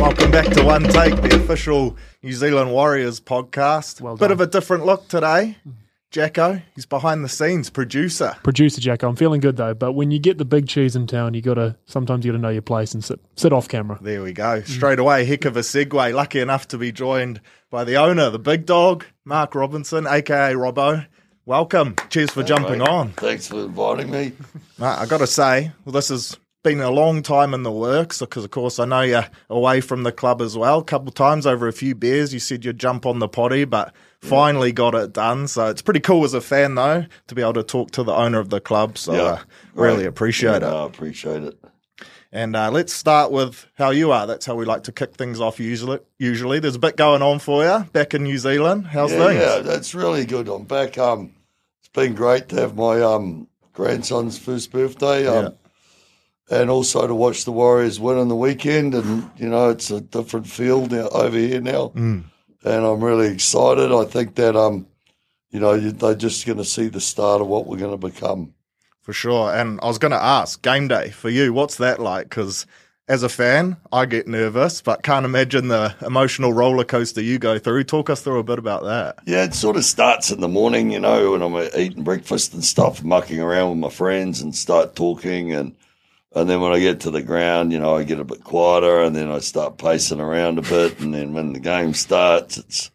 Welcome back to One Take, the official New Zealand Warriors podcast. Well Bit of a different look today. Jacko, he's behind the scenes, producer. Producer Jacko, I'm feeling good though. But when you get the big cheese in town, you gotta sometimes you gotta know your place and sit sit off camera. There we go. Mm. Straight away, heck of a segue. Lucky enough to be joined by the owner, the big dog, Mark Robinson, aka Robbo. Welcome. Cheers for jumping Mate, on. Thanks for inviting me. Mate, I got to say, well, this has been a long time in the works because, of course, I know you're away from the club as well. A couple of times over a few beers, you said you'd jump on the potty, but finally got it done. So it's pretty cool as a fan, though, to be able to talk to the owner of the club. So uh, really Great. appreciate Yeah, it. I appreciate it. And uh, let's start with how you are. That's how we like to kick things off usually. Usually, there's a bit going on for you back in New Zealand. How's yeah, things? yeah, that's really good. I'm back. Um, it's been great to have my um grandson's first birthday. Um, and also to watch the Warriors win on the weekend. And you know, it's a different field now, over here now, Mm. and I'm really excited. I think that um, you know, you, they're just going to see the start of what we're going to become. For sure. And I was going to ask, game day for you, what's that like? Because as a fan, I get nervous, but can't imagine the emotional roller coaster you go through. Talk us through a bit about that. Yeah, it sort of starts in the morning, you know, when I'm eating breakfast and stuff, mucking around with my friends and start talking and and then when I get to the ground, you know, I get a bit quieter and then I start pacing around a bit and then when the game starts, it's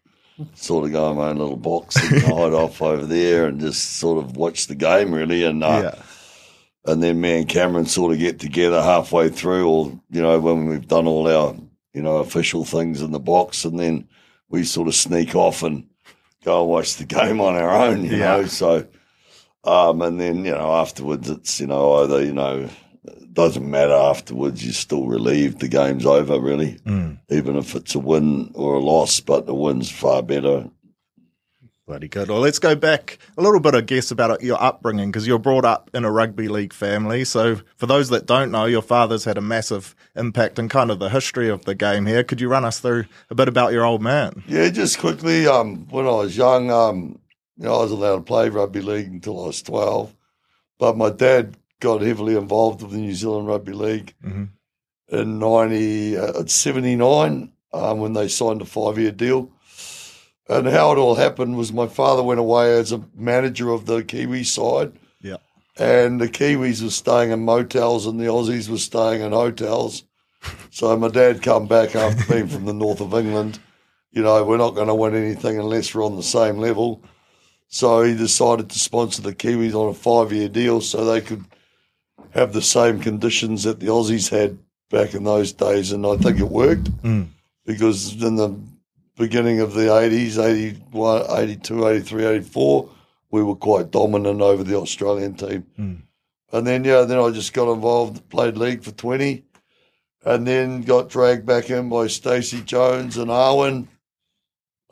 sort of go in my own little box and hide off over there and just sort of watch the game really and uh, yeah. and then me and Cameron sort of get together halfway through, or you know, when we've done all our you know official things in the box, and then we sort of sneak off and go and watch the game on our own, you Yeah. know. So, um, and then you know afterwards, it's you know either you know doesn't matter afterwards, you're still relieved the game's over, really, Mm. even if it's a win or a loss, but the win's far better. Bloody good. Well, let's go back a little bit, I guess, about your upbringing because you're brought up in a rugby league family. So, for those that don't know, your father's had a massive impact in kind of the history of the game here. Could you run us through a bit about your old man? Yeah, just quickly. Um, when I was young, um, you know, I was allowed to play rugby league until I was twelve, but my dad got heavily involved with the New Zealand Rugby League Mhm. in ninety uh, seventy nine um, when they signed a five year deal. And how it all happened was my father went away as a manager of the Kiwi side, Yeah. and the Kiwis were staying in motels and the Aussies were staying in hotels. So my dad come back after being from the north of England. You know, we're not going to win anything unless we're on the same level. So he decided to sponsor the Kiwis on a five-year deal so they could have the same conditions that the Aussies had back in those days, and I think it worked Mm. because in the beginning of the 80s, 81, 82, 83, 84, we were quite dominant over the Australian team. Mm. And then, yeah, then I just got involved, played league for 20, and then got dragged back in by Stacey Jones and Awen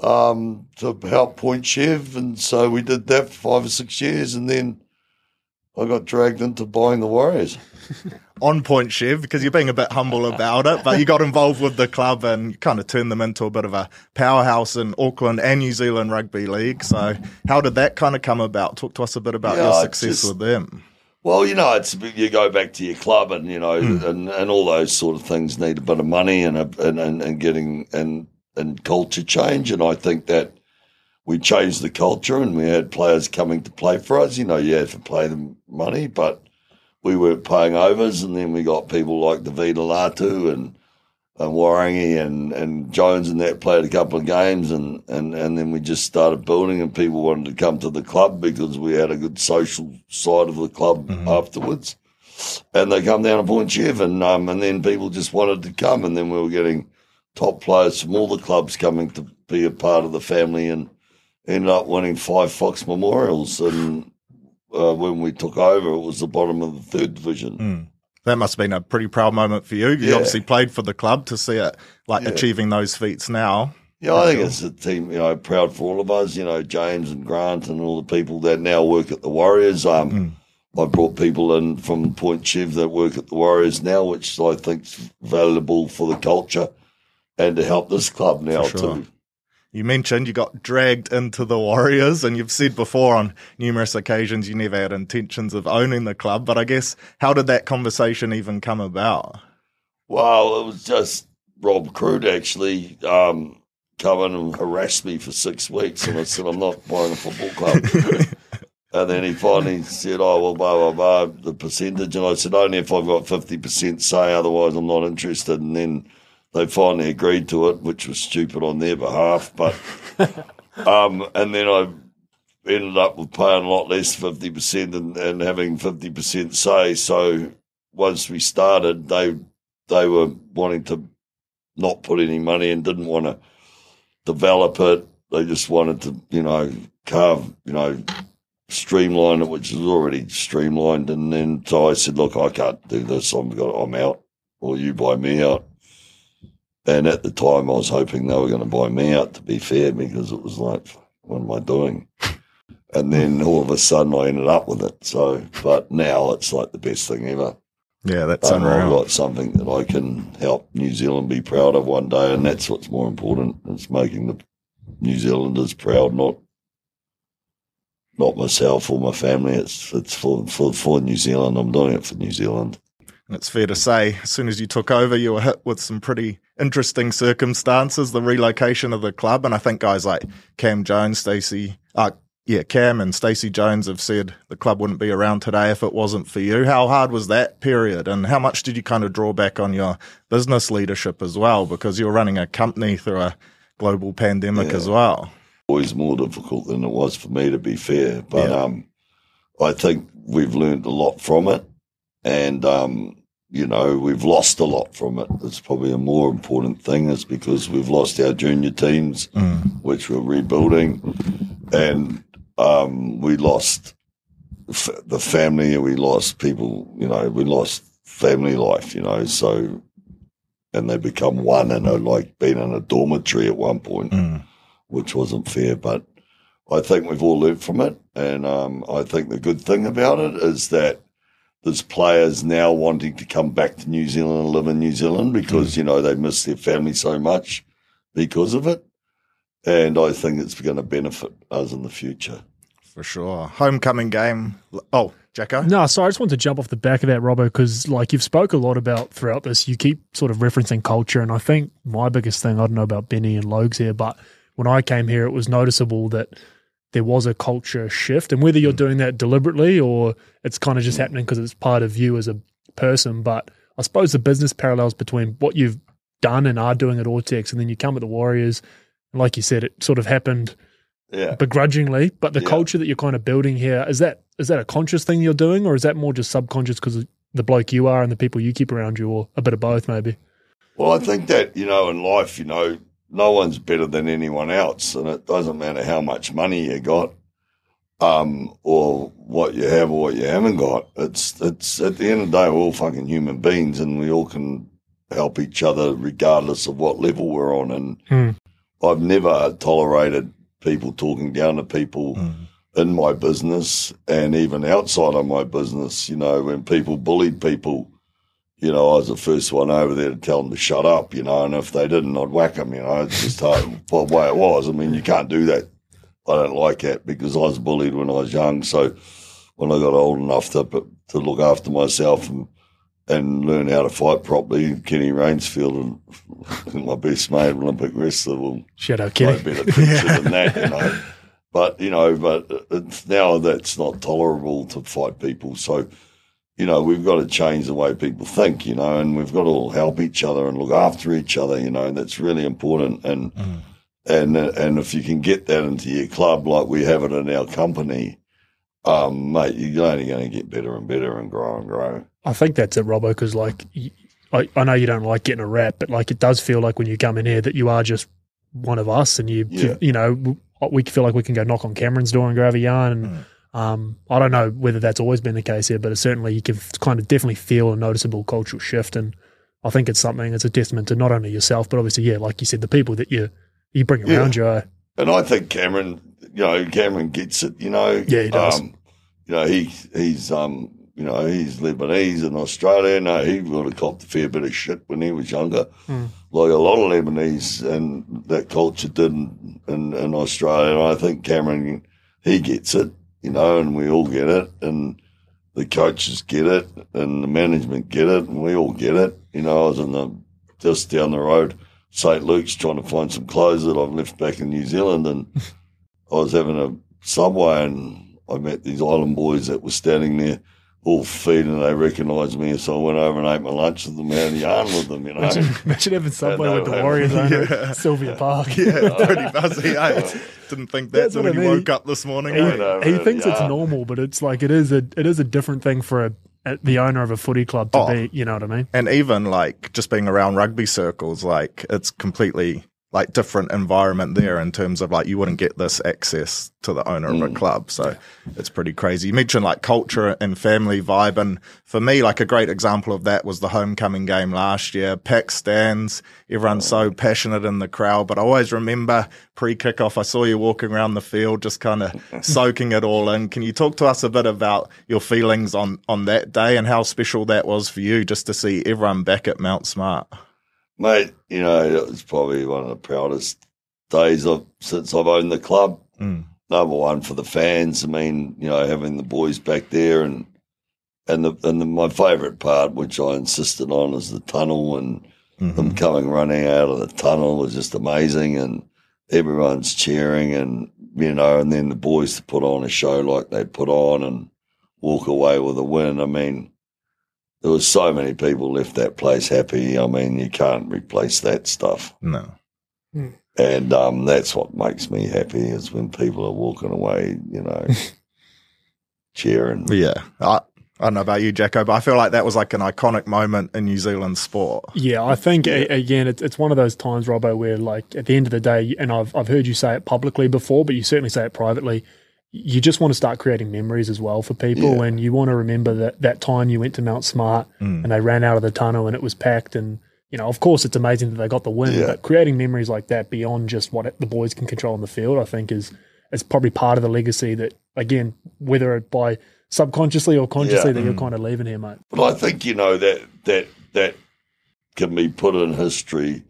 um, to help point Chev. And so we did that for five or six years, and then I got dragged into buying the Warriors. on point, Chev, because you're being a bit humble about it, but you got involved with the club and kind of turned them into a bit of a powerhouse in Auckland and New Zealand Rugby League. So, how did that kind of come about? Talk to us a bit about Yeah, your success just- with them. Well, you know, it's you go back to your club, and you know, Hmm. and, and all those sort of things need a bit of money and a, and, and and getting and and culture change. And I think that we changed the culture, and we had players coming to play for us. You know, you had to pay them money, but we weren't paying overs. And then we got people like David Latu and and Warangi and, and Jones and that played a couple of games and, and, and then we just started building and people wanted to come to the club because we had a good social side of the club afterwards. And they come down to Point Chev and um and then people just wanted to come and then we were getting top players from all the clubs coming to be a part of the family and ended up winning five Fox Memorials and uh, when we took over it was the bottom of the third division. Mm. That must have been a pretty proud moment for you. You Yeah. obviously played for the club to see it like Yeah. achieving those feats now. Yeah, I think it's a team, you know, proud for all of us, you know, James and Grant and all the people that now work at the Warriors. Um, I brought people in from Point Chev that work at the Warriors now, which I think's valuable for the culture and to help this club now sure. too. You mentioned you got dragged into the Warriors, and you've said before on numerous occasions you never had intentions of owning the club. But I guess how did that conversation even come about? Well, it was just Rob Crude actually um, come in and harassed me for six weeks, and I said I'm not buying a football club. and then he finally said, "Oh well, blah blah blah, the percentage," and I said, "Only if I've got fifty percent say, otherwise I'm not interested." And then they finally agreed to it, which was stupid on their behalf, but. um, and then I ended up with paying a lot less, fifty percent, and, and having fifty percent say. So once we started, they they were wanting to not put any money and didn't want to develop it. They just wanted to, you know, carve, you know, streamline it, which is already streamlined. And then so I said, look, I can't do this. I'm got, I'm out, or you buy me out. And at the time, I was hoping they were going to buy me out. To be fair, because it was like, what am I doing? And then all of a sudden, I ended up with it. So, but now it's like the best thing ever. Yeah, that's Um, I've got something that I can help New Zealand be proud of one day, and that's what's more important. It's making the New Zealanders proud, not not myself or my family. It's it's for for for New Zealand. I'm doing it for New Zealand. And it's fair to say, as soon as you took over, you were hit with some pretty interesting circumstances, the relocation of the club. And I think guys like Cam Jones, Stacey, uh, yeah, Cam and Stacey Jones have said the club wouldn't be around today if it wasn't for you. How hard was that period? And how much did you kind of draw back on your business leadership as well? Because you're running a company through a global pandemic Yeah. as well. Always more difficult than it was for me, to be fair. But Yeah. um, I think we've learned a lot from it, and um, you know we've lost a lot from it. It's probably a more important thing, is because we've lost our junior teams, which we're rebuilding, and um, we lost f- the family, and we lost people. You know, we lost family life. You know, so and they become one, and are like being in a dormitory at one point Mm. which wasn't fair. But I think we've all learned from it, and um, I think the good thing about it is that there's players now wanting to come back to New Zealand and live in New Zealand because mm. you know they miss their family so much because of it, and I think it's going to benefit us in the future. For sure. Homecoming game. Oh, Jacko? No, sorry, I just want to jump off the back of that, Robbo, because like you've spoke a lot about throughout this, you keep sort of referencing culture, and I think my biggest thing, I don't know about Benny and Logs here, but when I came here, it was noticeable that there was a culture shift, and whether you're hmm. doing that deliberately or it's kind of just hmm. happening because it's part of you as a person, but I suppose the business parallels between what you've done and are doing at Autex, and then you come at the Warriors, and like you said, it sort of happened Yeah, begrudgingly, but the Yeah. culture that you're kind of building here is that is that a conscious thing you're doing, or is that more just subconscious because the bloke you are and the people you keep around you, or a bit of both, maybe? Well, I think that, you know, in life, you know, no one's better than anyone else. And it doesn't matter how much money you got, um, or what you have or what you haven't got. It's, it's, at the end of the day, we're all fucking human beings and we all can help each other regardless of what level we're on. And Hmm. I've never tolerated people talking down to people Mm. in my business and even outside of my business. You know, when people bullied people, you know, I was the first one over there to tell them to shut up, you know, and if they didn't, I'd whack them, you know. It's just how, the way it was. I mean, you can't do that. I don't like that because I was bullied when I was young. So when I got old enough to to look after myself and and learn how to fight properly, Kenny Rainsfield and my best mate, Olympic wrestler, will Shout out, no Kenny. better picture than that, you know. But you know, but uh, it's now that's not tolerable to fight people. So, you know, we've got to change the way people think, you know, and we've got to all help each other and look after each other, you know. And that's really important. And and and if you can get that into your club like we have it in our company, um, mate, you're only going to get better and better and grow and grow. I think that's it, Robbo, because like I know you don't like getting a rap, but like it does feel like when you come in here that you are just one of us, and you Yeah. you know w- we feel like we can go knock on Cameron's door and grab a yarn. And um, I don't know whether that's always been the case here, but it's certainly you can kind of definitely feel a noticeable cultural shift, and I think it's something. It's a testament to not only yourself, but obviously, yeah, like you said, the people that you you bring Yeah. around you. And I think Cameron, you know, Cameron gets it. You know, Yeah, he does. Um, you know, he he's um, you know, he's Lebanese in Australia. No, he would have copped a fair bit of shit when he was younger, Hmm. like a lot of Lebanese, and that culture did in, in, in Australia. And I think Cameron, he gets it, you know, and we all get it, and the coaches get it, and the management get it, and we all get it. You know, I was in the just down the road, St. Luke's, trying to find some clothes that I've left back in New Zealand. And I was having a subway and I met these island boys that were standing there all feeding. They recognised me. And so I went over and ate my lunch with them, had a yarn with them, you know. Imagine, imagine having Subway with the Warriors owner, yeah. Sylvia Park. Yeah, pretty buzzy. eh? Didn't think that That's till what he I mean. woke up this morning. He, eh? know, he man, thinks it's normal, but it's like it is a it is a different thing for a, a the owner of a footy club to Oh. be. You know what I mean? and even like just being around rugby circles, like it's completely like different environment there in terms of like you wouldn't get this access to the owner of a mm. club. So it's pretty crazy. You mentioned like culture and family vibe. And for me, like a great example of that was the homecoming game last year. Pack stands, everyone's so passionate in the crowd. But I always remember pre kickoff, I saw you walking around the field, just kind of soaking it all in. Can you talk to us a bit about your feelings on, on that day and how special that was for you just to see everyone back at Mount Smart? Mate, you know, it was probably one of the proudest days of since I've owned the club. Mm. Number one for the fans. I mean, you know, having the boys back there and and the and the, my favourite part, which I insisted on, is the tunnel and Mm-hmm. them coming running out of the tunnel was just amazing and everyone's cheering and you know, and then the boys to put on a show like they put on and walk away with a win. I mean, there was so many people left that place happy. I mean, you can't replace that stuff. No. And um, that's what makes me happy is when people are walking away, you know, cheering. Yeah. I, I don't know about you, Jacko, but I feel like that was like an iconic moment in New Zealand sport. Yeah, I think a, again, it's it's one of those times, Robbo, where like at the end of the day, and I've I've heard you say it publicly before, but you certainly say it privately. You just want to start creating memories as well for people, Yeah. and you want to remember that that time you went to Mount Smart Mm. and they ran out of the tunnel and it was packed, and you know, of course, it's amazing that they got the win, Yeah. but creating memories like that beyond just what the boys can control on the field, I think is is probably part of the legacy that again, whether it by subconsciously or consciously, Yeah. that you're kind of leaving here, mate. But I think you know that that that can be put in history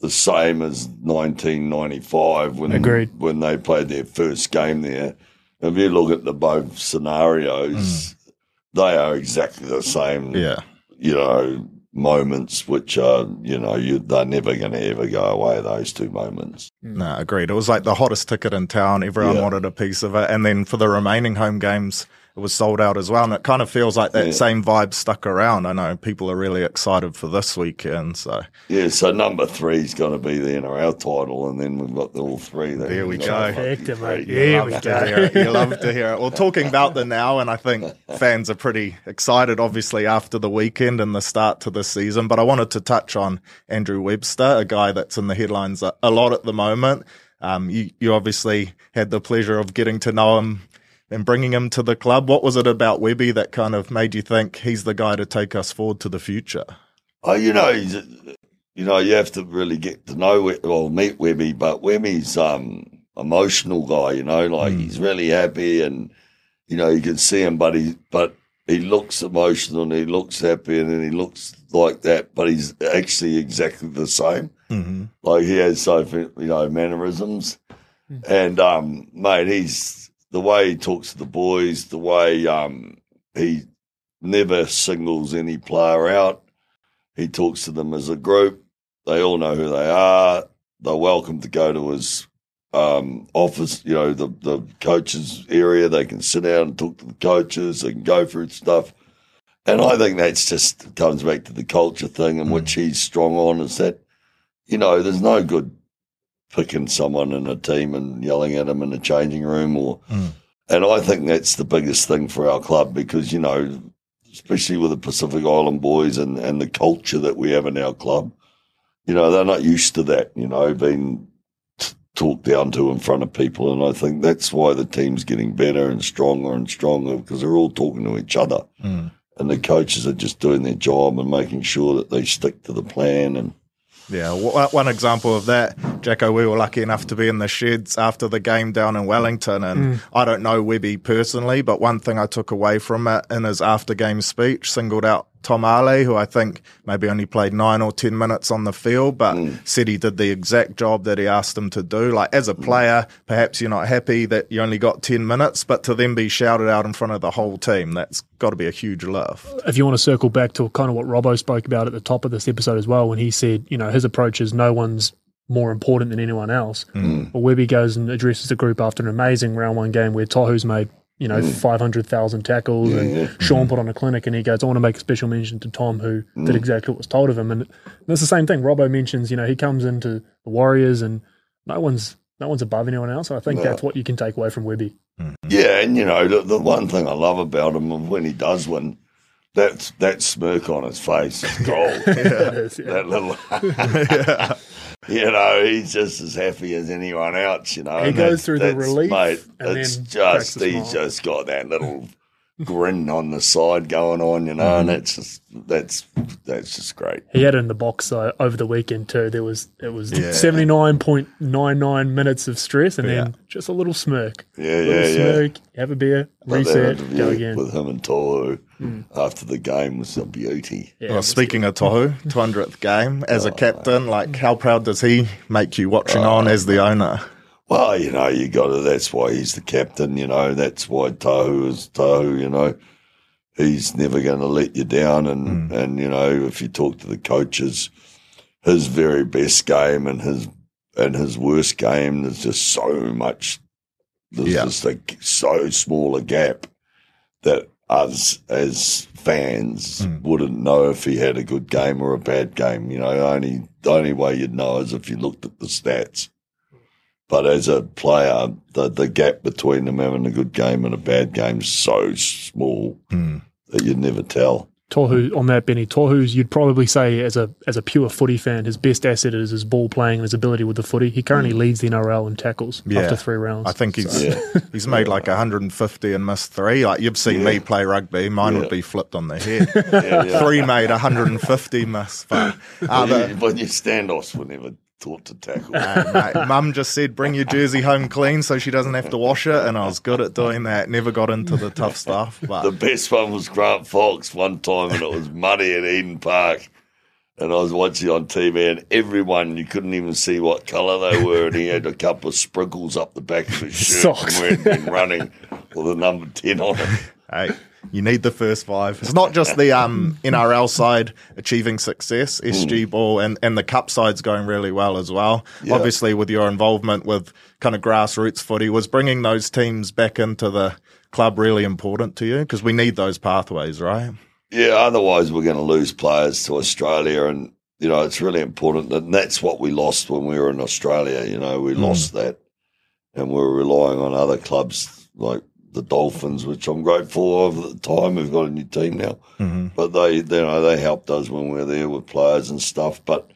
the same as 1995 when Agreed. when they played their first game there. If you look at the both scenarios, hmm. they are exactly the same. Yeah. you know moments which are you know you they're never going to ever go away. Those two moments. No, agreed. It was like the hottest ticket in town. Everyone Yeah. wanted a piece of it. And then for the remaining home games, it was sold out as well. And it kind of feels like that Yeah. same vibe stuck around. I know people are really excited for this weekend. So Yeah, so number three's going to be the NRL title, and then we've got the all three. There, There we We've go. got the Perfect, mate. three. There love we go. it. You love to hear it. Well, talking about the now, and I think fans are pretty excited, obviously, after the weekend and the start to the season. But I wanted to touch on Andrew Webster, a guy that's in the headlines a, a lot at the moment. Um, you, you obviously had the pleasure of getting to know him and bringing him to the club. What was it about Webby that kind of made you think he's the guy to take us forward to the future? Oh, you know, he's, you know, you have to really get to know We- well meet Webby, but Webby's um emotional guy. You know, like Mm. he's really happy, and you know you can see him, but he but he looks emotional and he looks happy, and then he looks like that, but he's actually exactly the same. Mm-hmm. Like he has so you know mannerisms, and um, mate, he's the way he talks to the boys, the way um he never singles any player out. He talks to them as a group. They all know who they are. They're welcome to go to his um, office, you know, the the coaches area. They can sit down and talk to the coaches. They can go through stuff. And I think that's just comes back to the culture thing, in which he's strong on. Is that you know, there's no good picking someone in a team and yelling at them in the changing room or Mm. and I think that's the biggest thing for our club because, you know, especially with the Pacific Island boys and, and the culture that we have in our club, you know, they're not used to that, you know, being t- talked down to in front of people. And I think that's why the team's getting better and stronger and stronger because they're all talking to each other. Mm. And the coaches are just doing their job and making sure that they stick to the plan and Yeah, w- one example of that, Jacko, we were lucky enough to be in the sheds after the game down in Wellington, and mm. I don't know Webby personally, but one thing I took away from it in his after game speech singled out Tom Ale, who I think maybe only played nine or ten minutes on the field, but said he did the exact job that he asked him to do. Like as a player, perhaps you're not happy that you only got ten minutes, but to then be shouted out in front of the whole team, that's got to be a huge lift. if you want to circle back to kind of what Robbo spoke about at the top of this episode as well, when he said, you know, his approach is no one's more important than anyone else. Mm. Well, Webby goes and addresses the group after an amazing round one game where Tohu's made, you know, mm. 500,000 tackles and Shaun put on a clinic and he goes, I want to make a special mention to Tom who did mm. exactly what was told of him. And it's the same thing. Robbo mentions, you know, he comes into the Warriors and no one's no one's above anyone else. I think that's what you can take away from Webby. Mm-hmm. Yeah, and you know the, the one thing I love about him when he does win, that that smirk on his face is gold. That little, you know, he's just as happy as anyone else. You know, He and goes through the relief mate. and it's just he's just got that little grin on the side going on. You know, Mm-hmm. and that's just that's that's just great. He had it in the box uh, over the weekend too. There was it was seventy nine point nine nine minutes of stress, and then just a little smirk. Yeah, little yeah, yeah. smirk, have a beer, reset, go again. with him and Tohu after the game was a beauty. Yeah, oh, Well, speaking of Tohu, 200th game as a oh, captain, like how proud does he make you watching oh, on as the owner? Well, you know, you got to. That's why he's the captain. You know, that's why Tohu is Tohu. You know, he's never going to let you down. And hmm. and you know, if you talk to the coaches, his very best game and his and his worst game, there's just so much. There's Yeah. just a so small a gap that us as fans hmm. wouldn't know if he had a good game or a bad game. You know, only the only way you'd know is if you looked at the stats. But as a player, the the gap between them having a good game and a bad game is so small hmm. that you'd never tell. Tohu on that Benny Tohu's you'd probably say as a as a pure footy fan, his best asset is his ball playing and his ability with the footy. He currently leads the NRL in tackles Yeah. after three rounds. I think he's Yeah. he's made like 150 and missed three. Like you've seen me play rugby, mine Yeah. would be flipped on the head. Yeah, yeah. Three made 150 missed. But, uh, But you- but your standoffs were never taught to tackle. uh, Mum just said, "Bring your jersey home clean, so she doesn't have to wash it." And I was good at doing that. Never got into the tough stuff. But The best one was Grant Fox one time, and it was muddy at Eden Park. And I was watching on TV, and everyone, you couldn't even see what colour they were. And he had a couple of sprinkles up the back of his shirt Socks. from where he'd been running with a number 10 on it. Hey, you need the first five. It's not just the um, NRL side achieving success, SG ball, and, and the cup side's going really well as well. Obviously, with your involvement with kind of grassroots footy, was bringing those teams back into the club really important to you? Because we need those pathways, right? Yeah, otherwise we're going to lose players to Australia, and you know it's really important. And that's what we lost when we were in Australia. You know, we lost that, and we we're relying on other clubs like the Dolphins, which I'm grateful of at the time. We've got a new team now, mm-hmm. but they, they, you know, they helped us when we were there with players and stuff. But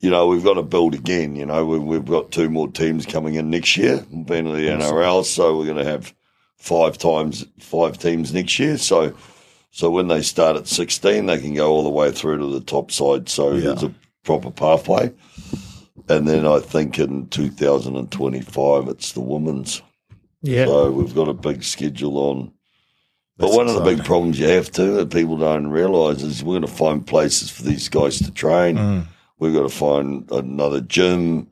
you know, we've got to build again. You know, we, we've got two more teams coming in next year, being the NRL, so we're going to have five times five teams next year. So. So when they start at 16, they can go all the way through to the top side. So Yeah. there's a proper pathway. And then I think in 2025, it's the women's. Yeah, So we've got a big schedule on. But That's one of the big problems you have to that people don't realise is we're going to find places for these guys to train. Mm. We've got to find another gym,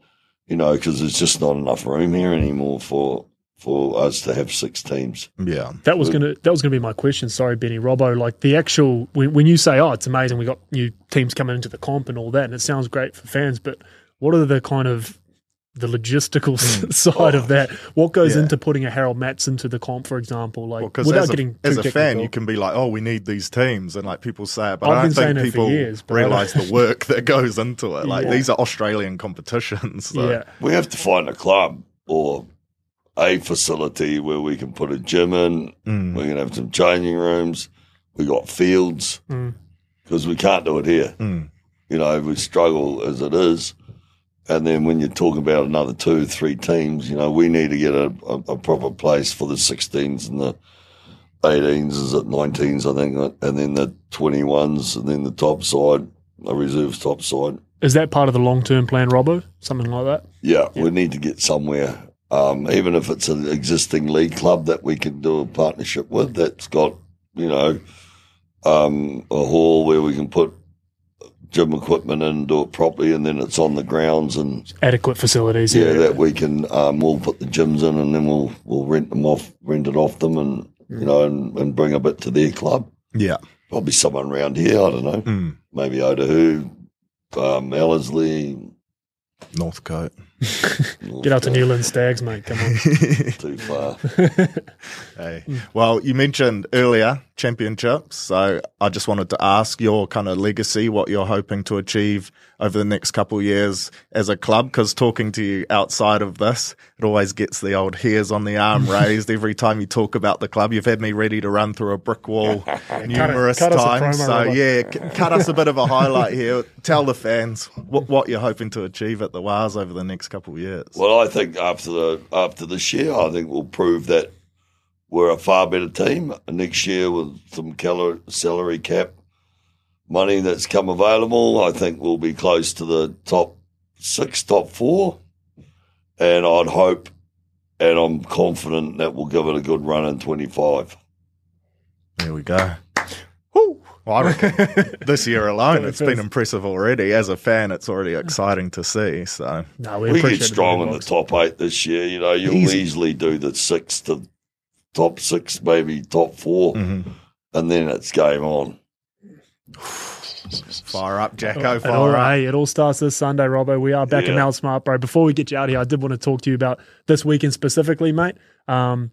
you know, because there's just not enough room here anymore for for us to have six teams. Yeah. that was gonna that was gonna be my question. Sorry, Benny Robbo. Like the actual when, when you say, "Oh, it's amazing, we got new teams coming into the comp and all that," and it sounds great for fans, but what are the kind of the logistical s side of that? What goes Yeah. into putting a Harold Matthews into the comp, for example? Like Because without as, a, getting as too a fan, you can be like, "Oh, we need these teams," and like people say it, but I've I don't think people years, but I don't- realize the work that goes into it. Like Yeah. these are Australian competitions. So. yeah, We have to find a club or a facility where we can put a gym in. Mm. We can have some changing rooms. We got fields Mm. because we can't do it here. Mm. You know, we struggle as it is. And then when you talk about another two, three teams, you know, we need to get a, a, a proper place for the 16s and the 18s, is it 19s, I think, and then the 21s, and then the top side, the reserves top side. Is that part of the long term plan, Robbo? Something like that? Yeah, we need to get somewhere, um, even if it's an existing league club that we can do a partnership with that's got, you know, um, a hall where we can put gym equipment in and do it properly, and then it's on the grounds and Adequate facilities. yeah, that we can um, we'll put the gyms in and then we'll we'll rent them off, rent it off them, and you know, and, and bring a bit to their club. Yeah. Probably someone around here, I don't know, Mm. maybe Otahuhu, um, Ellerslie. Northcote. Get out to Newland Stags, mate. Come on. Too far. Hey. Well, you mentioned earlier championships, so I just wanted to ask your kind of legacy, what you're hoping to achieve over the next couple of years as a club. Because talking to you outside of this, it always gets the old hairs on the arm raised every time you talk about the club. You've had me ready to run through a brick wall numerous cut us a times. so Robert. yeah, c- cut us a bit of a highlight here. Tell the fans what, what you're hoping to achieve at the Wars over the next couple of years. Well, I think after the after this year, I think we'll prove that we're a far better team. Next year, with some cal- salary cap money that's come available, I think we'll be close to the top six, top four, and I'd hope, and I'm confident that we'll give it a good run in 25. There we go. Woo. Well, I reckon this year alone, it's been impressive already. As a fan, it's already exciting to see. So, No, we, We appreciate get strong Billy in the top eight this year. You know, you'll Easy. easily do the six to top six, maybe top 4 Mm-hmm. and then it's game on. fire up, Jacko, It all, fire up. hey, it all starts this Sunday, Robbo. We are back in Mount Smart, bro. Before we get you out here, I did want to talk to you about this weekend specifically, mate. Um,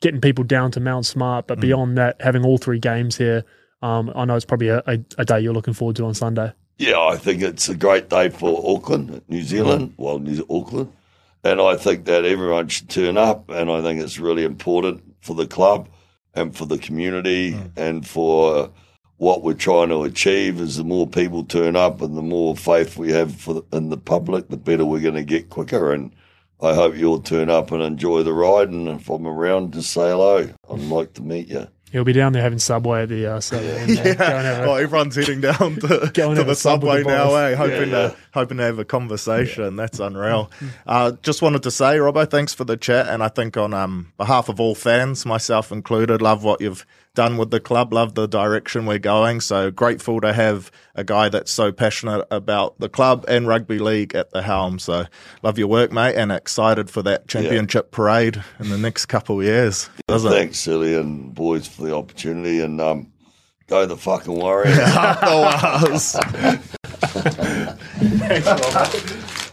getting people down to Mount Smart, Mm. but beyond that, having all three games here. Um, I know it's probably a, a, a day you're looking forward to on Sunday. Yeah, I think it's a great day for Auckland, New Zealand, well, New Auckland. And I think that everyone should turn up. And I think it's really important for the club and for the community and for what we're trying to achieve is the more people turn up and the more faith we have for the, in the public, the better we're going to get quicker. And I hope you'll turn up and enjoy the ride. And if I'm around, just say hello. I'd like to meet you. He'll be down there having Subway at the uh, so Yeah. Go a- Well, everyone's heading down to, Go to the subway now, boys. eh? Hoping Yeah, yeah. to hoping to have a conversation. That's unreal. Uh, just wanted to say, Robbo, thanks for the chat, and I think on um, behalf of all fans, myself included, love what you've done with the club. Love the direction we're going. So grateful to have a guy that's so passionate about the club and rugby league at the helm. So love your work, mate, and excited for that championship parade in the next couple of years. Doesn't? Thanks, Silly and boys, for the opportunity. And um, go the fucking Warriors. Up the Wars. Thanks, Robbo.